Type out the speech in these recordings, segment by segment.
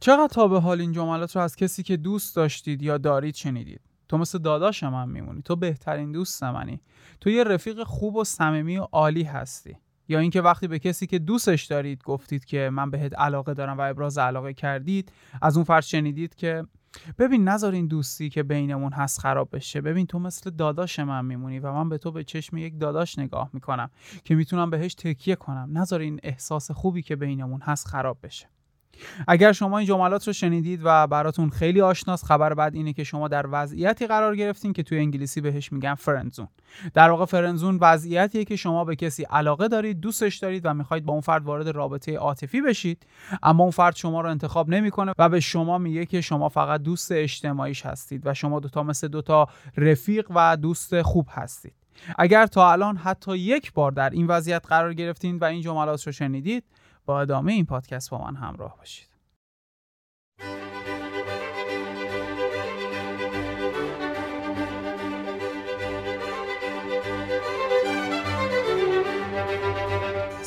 چقدر تا به حال این جملات رو از کسی که دوست داشتید یا دارید شنیدید؟ تو مثل داداش من میمونی. تو بهترین دوست منی. تو یه رفیق خوب و صمیمی و عالی هستی. یا اینکه وقتی به کسی که دوستش دارید گفتید که من بهت علاقه دارم و ابراز علاقه کردید از اون فرد شنیدید که ببین نذار این دوستی که بینمون هست خراب بشه. ببین تو مثل داداش من میمونی و من به تو به چشم یک داداش نگاه می‌کنم که می‌تونم بهش تکیه کنم. نذار این احساس خوبی که بینمون هست خراب بشه. اگر شما این جملات رو شنیدید و براتون خیلی آشناست خبر بعد اینه که شما در وضعیتی قرار گرفتین که توی انگلیسی بهش میگن فرنزون در واقع فرنزون وضعیتیه که شما به کسی علاقه دارید دوستش دارید و می‌خواید با اون فرد وارد رابطه عاطفی بشید اما اون فرد شما رو انتخاب نمی‌کنه و به شما میگه که شما فقط دوست اجتماعیش هستید و شما دوتا مثل دوتا رفیق و دوست خوب هستید. اگر تا الان حتی یک بار در این وضعیت قرار گرفتین و این جملات رو شنیدید با ادامه این پادکست با من همراه باشید.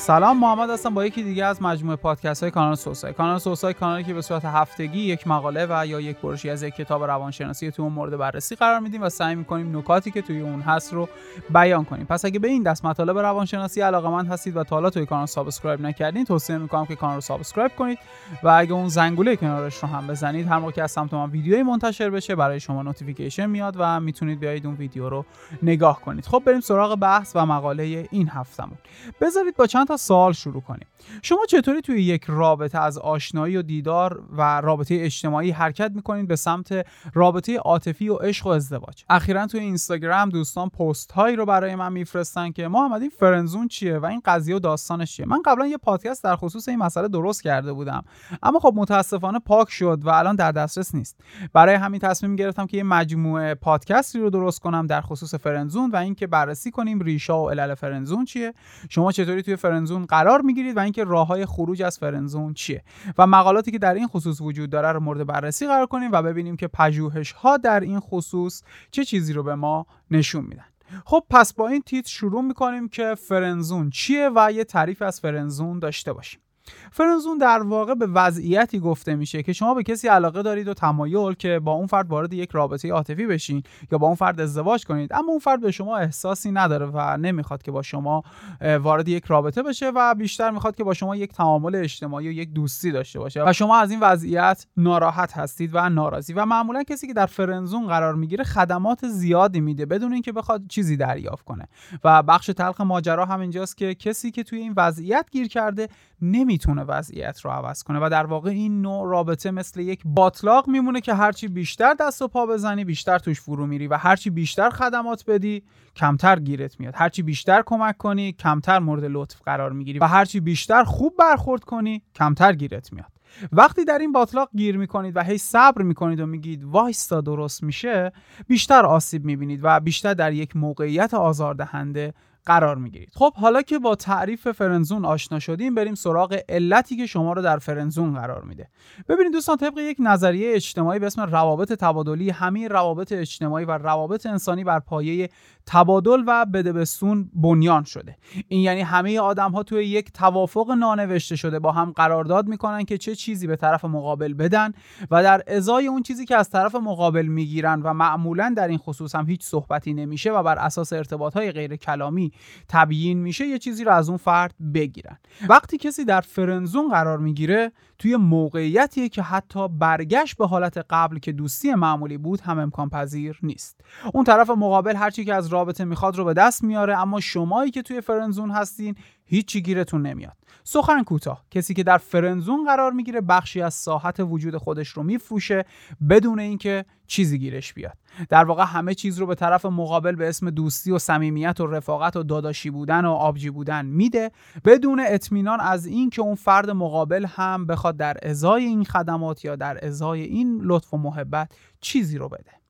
سلام محمد هستم با یکی دیگه از مجموعه پادکست های کانال سوسای. کانال سوسای کانالی که به صورت هفتگی یک مقاله و یا یک برشی از یک کتاب روانشناسی تو اون مورد بررسی قرار میدیم و سعی می‌کنیم نکاتی که توی اون هست رو بیان کنیم. پس اگه به این دست مطالب روانشناسی علاقمند هستید و تا حالا توی کانال subscribe نکردین توصیه می‌کنم که کانال رو subscribe کنید و اگه اون زنگوله کنارش رو هم بزنید هر موقع که از سمت من ویدیوی منتشر بشه برای شما notification میاد و می‌تونید بیاید اون ویدیو رو نگاه کنید. خب بریم سراغ بحث و مقاله این هفتمون بذارید با چند سوال شروع کنیم. شما چطوری توی یک رابطه از آشنایی و دیدار و رابطه اجتماعی حرکت می‌کنید به سمت رابطه عاطفی و عشق و ازدواج؟ اخیرا توی اینستاگرام دوستان پست هایی رو برای من میفرستن که محمد این friendzone چیه و این قضیه و داستانش چیه؟ من قبلا یه پادکست در خصوص این مسئله درست کرده بودم اما خب متاسفانه پاک شد و الان در دسترس نیست. برای همین تصمیم گرفتم که یه مجموعه پادکستی رو درست کنم در خصوص فرنزون و اینکه بررسی کنیم ریشا و علل فرنزون چیه. شما چطوری توی فرنزون قرار می‌گیرید و اینکه راه های خروج از فرنزون چیه. و مقالاتی که در این خصوص وجود داره رو مورد بررسی قرار کنیم و ببینیم که پژوهش ها در این خصوص چه چیزی رو به ما نشون میدن. خب پس با این تیتر شروع می‌کنیم که فرنزون چیه و یه تعریف از فرنزون داشته باشیم. فرنزون در واقع به وضعیتی گفته میشه که شما به کسی علاقه دارید و تمایل که با اون فرد وارد یک رابطه عاطفی بشین یا با اون فرد ازدواج کنید اما اون فرد به شما احساسی نداره و نمی‌خواد که با شما وارد یک رابطه بشه و بیشتر می‌خواد که با شما یک تعامل اجتماعی و یک دوستی داشته باشه و شما از این وضعیت ناراحت هستید و ناراضی و معمولا کسی که در فرنزون قرار می‌گیره خدمات زیادی میده بدون اینکه بخواد چیزی دریافت کنه و بخش تلخ ماجرا هم اینجاست که کسی که توی این وضعیت گیر کرده نمی‌تونه وضعیت رو عوض کنه و در واقع این نوع رابطه مثل یک باطلاق میمونه که هرچی بیشتر دست و پا بزنی بیشتر توش فرو میری و هرچی بیشتر خدمات بدی کمتر گیرت میاد. هرچی بیشتر کمک کنی کمتر مورد لطف قرار می‌گیری و هرچی بیشتر خوب برخورد کنی کمتر گیرت میاد. وقتی در این باطلاق گیر می‌کنید و هی صبر می‌کنید و میگید وایستا درست میشه بیشتر آسیب می‌بینید و بیشتر در یک موقعیت آزاردهنده قرار می‌گیرید. خب حالا که با تعریف فرنزون آشنا شدیم بریم سراغ علتی که شما رو در فرنزون قرار میده. ببینید دوستان طبق یک نظریه اجتماعی به اسم روابط تبادلی همه روابط اجتماعی و روابط انسانی بر پایه تبادل و بدبستون بنیان شده. این یعنی همه آدم ها توی یک توافق نانوشته شده با هم قرارداد می‌کنن که چه چیزی به طرف مقابل بدن و در ازای اون چیزی که از طرف مقابل می‌گیرن و معمولا در این خصوص هم هیچ صحبتی نمیشه و بر اساس ارتباط های غیر کلامی تبیین میشه یه چیزی رو از اون فرد بگیرن. وقتی کسی در فرنزون قرار می‌گیره توی موقعیتیه که حتی برگشت به حالت قبل که دوستی معمولی بود هم امکان پذیر نیست. اون طرف مقابل هرچی که از رابطه می‌خواد رو به دست میاره اما شمایی که توی فرنزون هستین هیچی گیرتون نمیاد. سخن کوتاه. کسی که در فرنزون قرار می‌گیره بخشی از ساحت وجود خودش رو میفروشه بدون اینکه چیزی گیرش بیاد. در واقع همه چیز رو به طرف مقابل به اسم دوستی و صمیمیت و رفاقت و داداشی بودن و آبجی بودن میده بدون اطمینان از اینکه اون فرد مقابل هم بخواد در ازای این خدمات یا در ازای این لطف و محبت چیزی رو بده.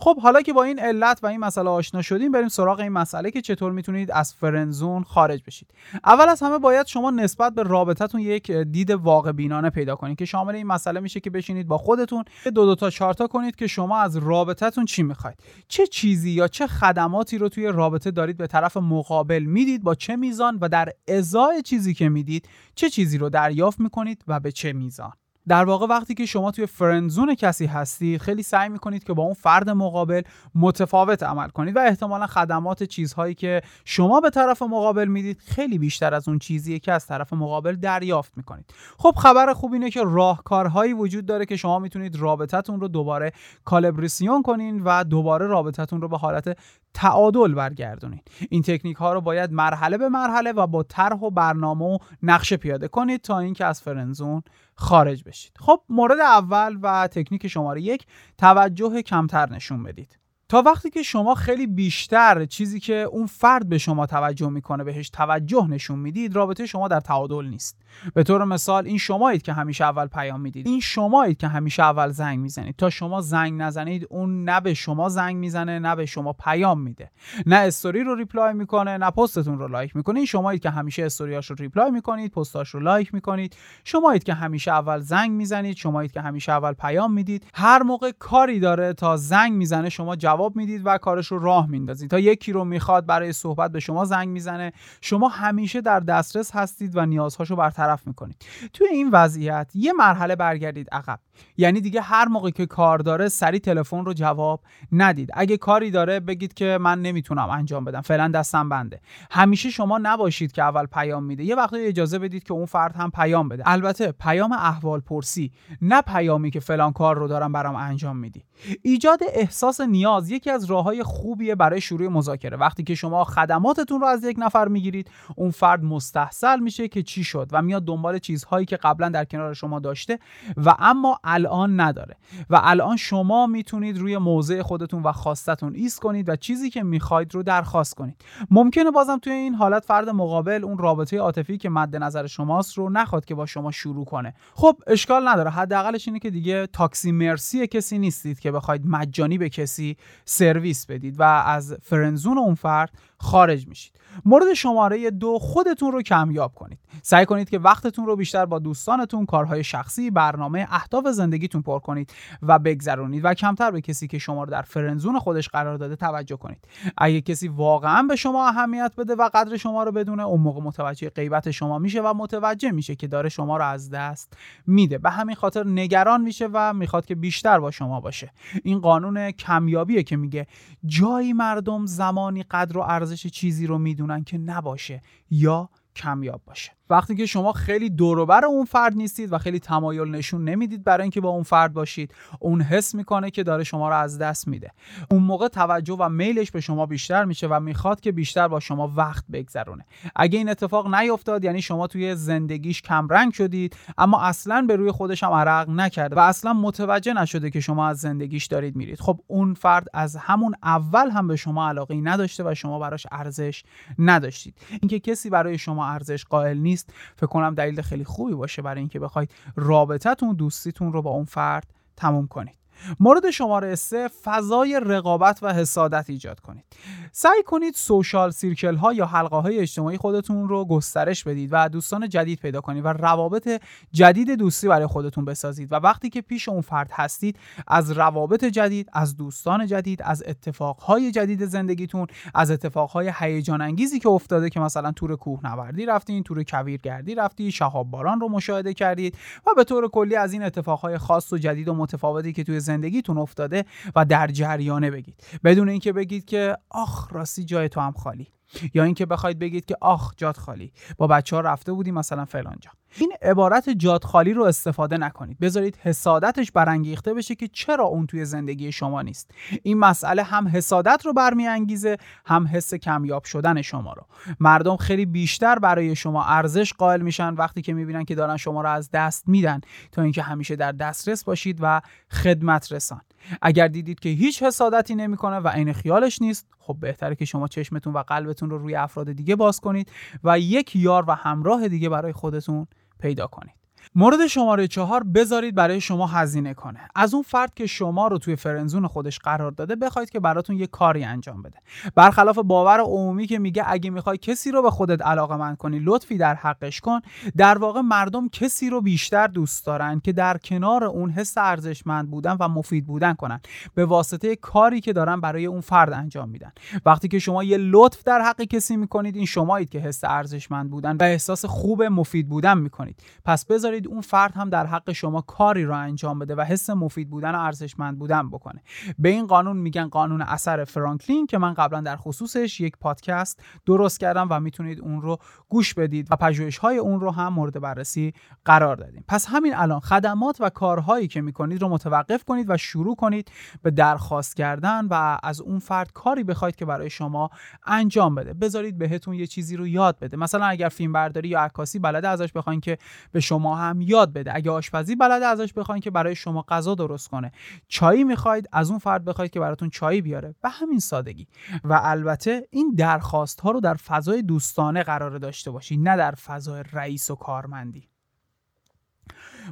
خب حالا که با این علت و این مسئله آشنا شدیم بریم سراغ این مسئله که چطور می‌تونید از فرنزون خارج بشید. اول از همه باید شما نسبت به رابطتون یک دید واقع بینانه پیدا کنید که شامل این مسئله میشه که بشینید با خودتون دو دو تا چارتا کنید که شما از رابطتون چی می‌خواید. چه چیزی یا چه خدماتی رو توی رابطه دارید به طرف مقابل می‌دید با چه میزان و در ازای چیزی که می‌دید چه چیزی رو دریافت می‌کنید و به چه میزان. در واقع وقتی که شما توی فرندزون کسی هستید خیلی سعی می‌کنید که با اون فرد مقابل متفاوت عمل کنید و احتمالا خدمات چیزهایی که شما به طرف مقابل می‌دید خیلی بیشتر از اون چیزیه که از طرف مقابل دریافت می‌کنید. خب خبر خوب اینه که راهکارهایی وجود داره که شما می‌تونید رابطتون رو دوباره کالبریسیون کنین و دوباره رابطتون رو به حالت تعادل برگردونید این تکنیک ها رو باید مرحله به مرحله و با طرح و برنامه و نقشه پیاده کنید تا اینکه از فرنزون خارج بشید. خب مورد اول و تکنیک شماره یک توجه کمتر نشون بدید. تا وقتی که شما خیلی بیشتر چیزی که اون فرد به شما توجه می‌کنه بهش توجه نشون می‌دید رابطه شما در تعادل نیست. به طور مثال این شمایید که همیشه اول پیام می‌دید. این شمایید که همیشه اول زنگ می‌زنید. تا شما زنگ نزنید اون نه به شما زنگ می‌زنه نه به شما پیام میده. نه استوری رو reply می‌کنه نه پستتون رو لایک می‌کنه. این شمایید که همیشه استوریاش رو reply می‌کنید پستاش رو لایک می‌کنید. شمایید که همیشه اول زنگ می‌زنید شمایید که همیشه اول پیام می‌دید. هر موقع کاری داره تا زنگ می‌زنه شما می‌دوید و کارش رو راه میندازید. تا یکی رو می‌خواد برای صحبت به شما زنگ می‌زنه شما همیشه در دسترس هستید و نیازهاشو برطرف می‌کنید. توی این وضعیت یه مرحله برگردید عقب. یعنی دیگه هر موقع که کار داره سریع تلفن رو جواب ندید. اگه کاری داره بگید که من نمی‌تونم انجام بدم فعلا دستم بنده. همیشه شما نباشید که اول پیام میده. یه وقتی اجازه بدید که اون فرد هم پیام بده. البته پیام احوال پرسی نه پیامی که فلان کار رو دارم برام انجام میدی. ایجاد احساس نیاز یکی از راههای خوبیه برای شروع مذاکره. وقتی که شما خدماتتون رو از یک نفر می‌گیرید اون فرد مستحصل میشه که چی شد و میاد دنبال چیزهایی که قبلا در کنار شما داشته و اما الان نداره. و الان شما می‌تونید روی موضع خودتون و خواستتون ایست کنید و چیزی که می‌خواید رو درخواست کنید. ممکنه بازم توی این حالت فرد مقابل اون رابطه عاطفی که مد نظر شماست رو نخواد که با شما شروع کنه. خب اشکال نداره. حداقلش اینه که دیگه تاکسی مرسی کسی نیستید که بخواید مجانی به کسی سرویس بدید و از فرنزون اون فرد خارج میشید. مورد شماره دو خودتون رو کمیاب کنید. سعی کنید که وقتتون رو بیشتر با دوستانتون کارهای شخصی برنامه اهداف زندگیتون پر کنید و بگذرونید و کمتر به کسی که شما رو در فرنزون خودش قرار داده توجه کنید. اگه کسی واقعا به شما اهمیت بده و قدر شما رو بدونه اون موقع متوجه غیبت شما میشه و متوجه میشه که داره شما رو از دست میده. به همین خاطر نگران میشه و می‌خواد که بیشتر با شما باشه. این قانون کمیابیه که میگه جایی مردم زمانی قدر و ارزش چیزی رو می‌دونن که نباشه یا کمیاب باشه. وقتی که شما خیلی دوروبر اون فرد نیستید و خیلی تمایل نشون نمی‌دید برای اینکه با اون فرد باشید اون حس می‌کنه که داره شما رو از دست میده. اون موقع توجه و میلش به شما بیشتر میشه و می‌خواد که بیشتر با شما وقت بگذرونه. اگه این اتفاق نیفتاد یعنی شما توی زندگیش کمرنگ شدید اما اصلا به روی خودش هم عرق نکرده و اصلا متوجه نشده که شما از زندگیش دارید میرید. خب اون فرد از همون اول هم به شما علاقه نداشته و شما براش ارزش نداشتید. اینکه کسی برای شما ارزش قائل نیست فکر کنم دلیل خیلی خوبی باشه برای اینکه بخواید رابطتون دوستیتون رو با اون فرد تموم کنید. مورد شماره سه فضای رقابت و حسادت ایجاد کنید. سعی کنید سوشال سیرکل ها یا حلقه های اجتماعی خودتون رو گسترش بدید و دوستان جدید پیدا کنید و روابط جدید دوستی برای خودتون بسازید و وقتی که پیش اون فرد هستید از روابط جدید از دوستان جدید از اتفاقهای جدید زندگیتون از اتفاقهای هیجان انگیزی که افتاده که مثلا تور کوهنوردی رفتین تور کویرگردی رفتید شهاب باران رو مشاهده کردید و به طور کلی از این اتفاقهای خاص و جدید و متفاوتی که توی زندگیتون افتاده و در جریانه بگید. بدون اینکه بگید که آخ راستی جای تو هم خالی. یا اینکه بخواید بگید که آخ جات خالی. با بچه ها رفته بودی مثلا فلان جا. این عبارت جات خالی رو استفاده نکنید. بذارید حسادتش برانگیخته بشه که چرا اون توی زندگی شما نیست. این مسئله هم حسادت رو برمیانگیزه هم حس کمیاب شدن شما رو. مردم خیلی بیشتر برای شما ارزش قائل میشن وقتی که می‌بینن که دارن شما رو از دست میدن تا اینکه همیشه در دسترس باشید و خدمت رسان. اگر دیدید که هیچ حسادتی نمی‌کنه و عین خیالش نیست خب بهتره که شما چشمتون و قلبتون رو روی افراد دیگه باز کنید و یک یار و همراه دیگه برای خودتون پیدا کنید. مورد شماره چهار بذارید برای شما هزینه کنه. از اون فرد که شما رو توی فرنزون خودش قرار داده بخواید که براتون یه کاری انجام بده. برخلاف باور عمومی که میگه اگه می‌خوای کسی رو به خودت علاقه من کنی لطفی در حقش کن در واقع مردم کسی رو بیشتر دوست دارن که در کنار اون حس ارزشمند بودن و مفید بودن کنن. به واسطه کاری که دارن برای اون فرد انجام میدن. وقتی که شما یه لطف در حق کسی می‌کنید این شمایید که حس ارزشمند بودن و احساس خوب مفید بودن می‌کنید. پس بذارید بذارید اون فرد هم در حق شما کاری رو انجام بده و حس مفید بودن و ارزشمند بودن بکنه. به این قانون میگن قانون اثر فرانکلین که من قبلا در خصوصش یک پادکست درست کردم و می‌تونید اون رو گوش بدید و پژوهش های اون رو هم مورد بررسی قرار دادیم. پس همین الان خدمات و کارهایی که می‌کنید رو متوقف کنید و شروع کنید به درخواست کردن و از اون فرد کاری بخواید که برای شما انجام بده. بذارید بهتون یه چیزی رو یاد بده. مثلا اگر فیلم برداری یا عکاسی بلده ازش بخواین که به شما هم یاد بده. اگه آشپزی بلده ازش بخواین که برای شما غذا درست کنه. چایی می‌خواید از اون فرد بخواید که براتون چایی بیاره. به همین سادگی. و البته این درخواست ها رو در فضای دوستانه قرار داشته باشید نه در فضای رئیس و کارمندی.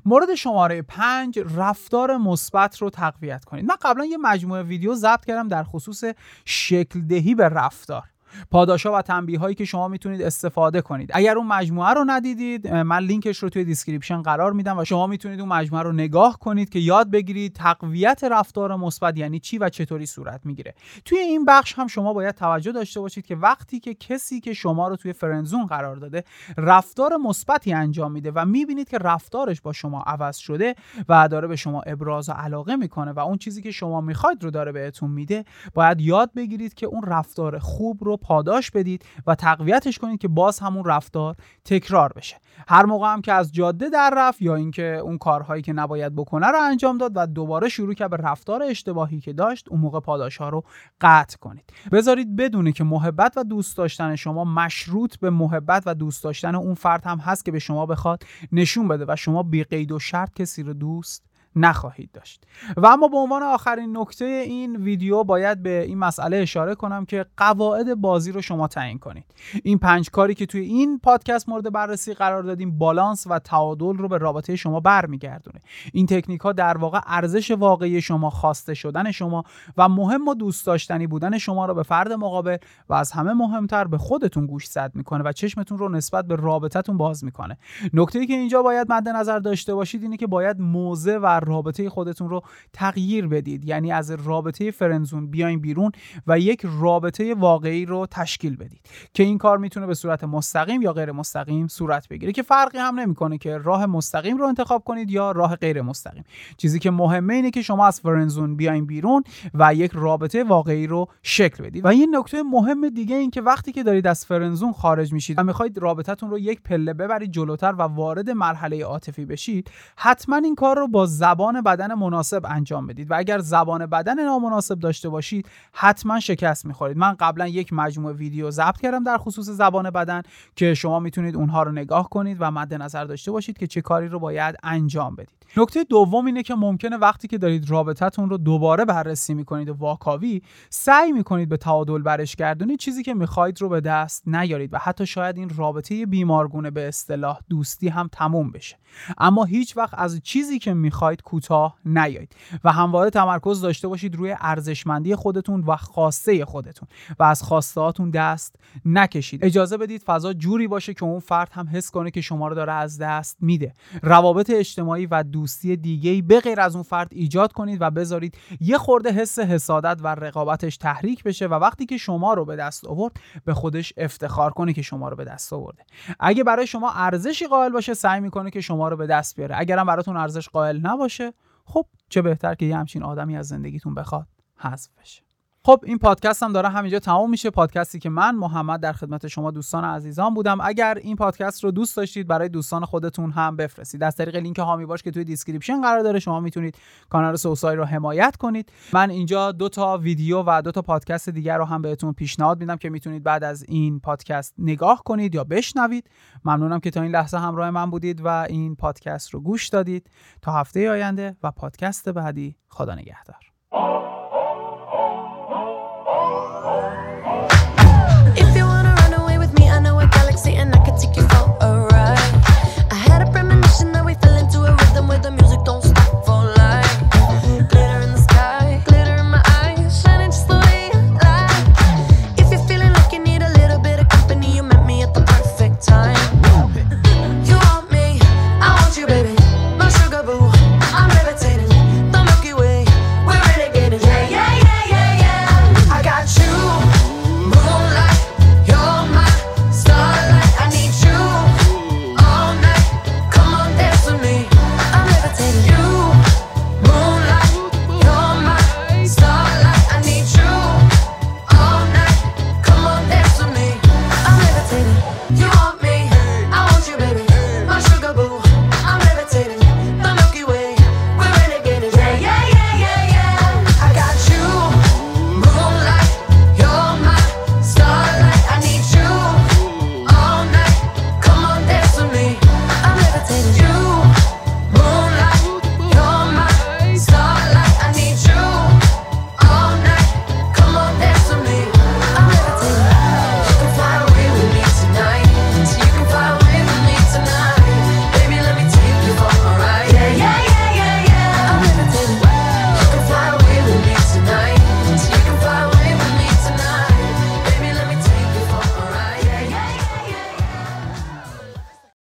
مورد شماره پنج رفتار مثبت رو تقویت کنید. من قبلا یه مجموعه ویدیو ضبط کردم در خصوص شکل دهی به رفتار. پاداشا و تنبیه هایی که شما می‌تونید استفاده کنید. اگر اون مجموعه رو ندیدید من لینکش رو توی description قرار میدم و شما می‌تونید اون مجموعه رو نگاه کنید که یاد بگیرید تقویت رفتار مثبت یعنی چی و چطوری صورت می‌گیره. توی این بخش هم شما باید توجه داشته باشید که وقتی که کسی که شما رو توی فرنزون قرار داده رفتار مثبتی انجام میده و می‌بینید که رفتارش با شما عوض شده و داره به شما ابراز علاقه می‌کنه و اون چیزی که شما می‌خواید رو داره بهتون میده باید یاد بگیرید که اون رفتار خوب رو پاداش بدید و تقویتش کنید که باز همون رفتار تکرار بشه. هر موقع هم که از جاده در رفت یا اینکه اون کارهایی که نباید بکنه رو انجام داد و دوباره شروع کرد به رفتار اشتباهی که داشت اون موقع پاداش ها رو قطع کنید. بذارید بدونه که محبت و دوست داشتن شما مشروط به محبت و دوست داشتن اون فرد هم هست که به شما بخواد نشون بده و شما بی قید و شرط کسی رو دوست نخواهید داشت. و اما به عنوان آخرین نکته این ویدیو باید به این مسئله اشاره کنم که قواعد بازی رو شما تعیین کنید. این پنج کاری که توی این پادکست مورد بررسی قرار دادیم بالانس و تعادل رو به رابطه شما برمیگردونه. این تکنیک ها در واقع ارزش واقعی شما خواسته شدن شما و مهم و دوست داشتنی بودن شما رو به فرد مقابل و از همه مهمتر به خودتون گوش زد می‌کنه و چشمتون رو نسبت به رابطتون باز می‌کنه. نکته که اینجا باید مد نظر داشته باشید اینه که باید موزه و رابطه خودتون رو تغییر بدید. یعنی از رابطه فرنزون بیاین بیرون و یک رابطه واقعی رو تشکیل بدید که این کار می‌تونه به صورت مستقیم یا غیر مستقیم صورت بگیره که فرقی هم نمی‌کنه که راه مستقیم رو انتخاب کنید یا راه غیر مستقیم. چیزی که مهمه اینه که شما از فرنزون بیاین بیرون و یک رابطه واقعی رو شکل بدید. و این نکته مهم دیگه این که وقتی که دارید از فرنزون خارج میشید و می‌خواید رابطتون رو یک پله ببرید جلوتر و وارد مرحله عاطفی بشید حتما این کار رو با بدن مناسب انجام بدید. و اگر زبان بدن نامناسب داشته باشید حتما شکست می‌خورید. من قبلا یک مجموعه ویدیو ضبط کردم در خصوص زبان بدن که شما می‌تونید اونها رو نگاه کنید و مد نظر داشته باشید که چه کاری رو باید انجام بدید. نکته دوم اینه که ممکنه وقتی که دارید رابطتون رو دوباره بررسی می‌کنید و واکاوی سعی می‌کنید به تعادل برش گردونید. چیزی که می‌خواهید رو به دست نیارید و حتی شاید این رابطه بیمارگونه به اصطلاح دوستی هم تموم بشه. اما هیچ وقت از چیزی که می‌خواهید کوتاه نیایید و همواره تمرکز داشته باشید روی ارزشمندی خودتون و خواسته خودتون و از خواسته دست نکشید. اجازه بدید فضا جوری باشه که اون فرد هم حس کنه که شما رو داره از دست میده. روابط اجتماعی و دوستی دیگه به غیر از اون فرد ایجاد کنید و بذارید یه خورده حس حسادت و رقابتش تحریک بشه و وقتی که شما رو به دست آورد به خودش افتخار کنه که شما رو به دست آورده. اگه برای شما ارزشی قائل باشه سعی می‌کنه که شما رو به دست بیاره. اگرم براتون ارزش قائل نباشه خب چه بهتر که یه همچین آدمی از زندگیتون بخواد حذف بشه. خب این پادکست هم داره همینجا تمام میشه. پادکستی که من محمد در خدمت شما دوستان عزیزان بودم. اگر این پادکست رو دوست داشتید برای دوستان خودتون هم بفرستید. از طریق لینک حامی باش که توی description قرار داره شما می‌تونید کانال سوسای رو حمایت کنید. من اینجا دو تا ویدیو و دو تا پادکست دیگر رو هم بهتون پیشنهاد میدم که می‌تونید بعد از این پادکست نگاه کنید یا بشنوید. ممنونم که تا این لحظه همراه من بودید و این پادکست رو گوش دادید. تا هفته آینده و پادکست بعدی. خدا نگهدار.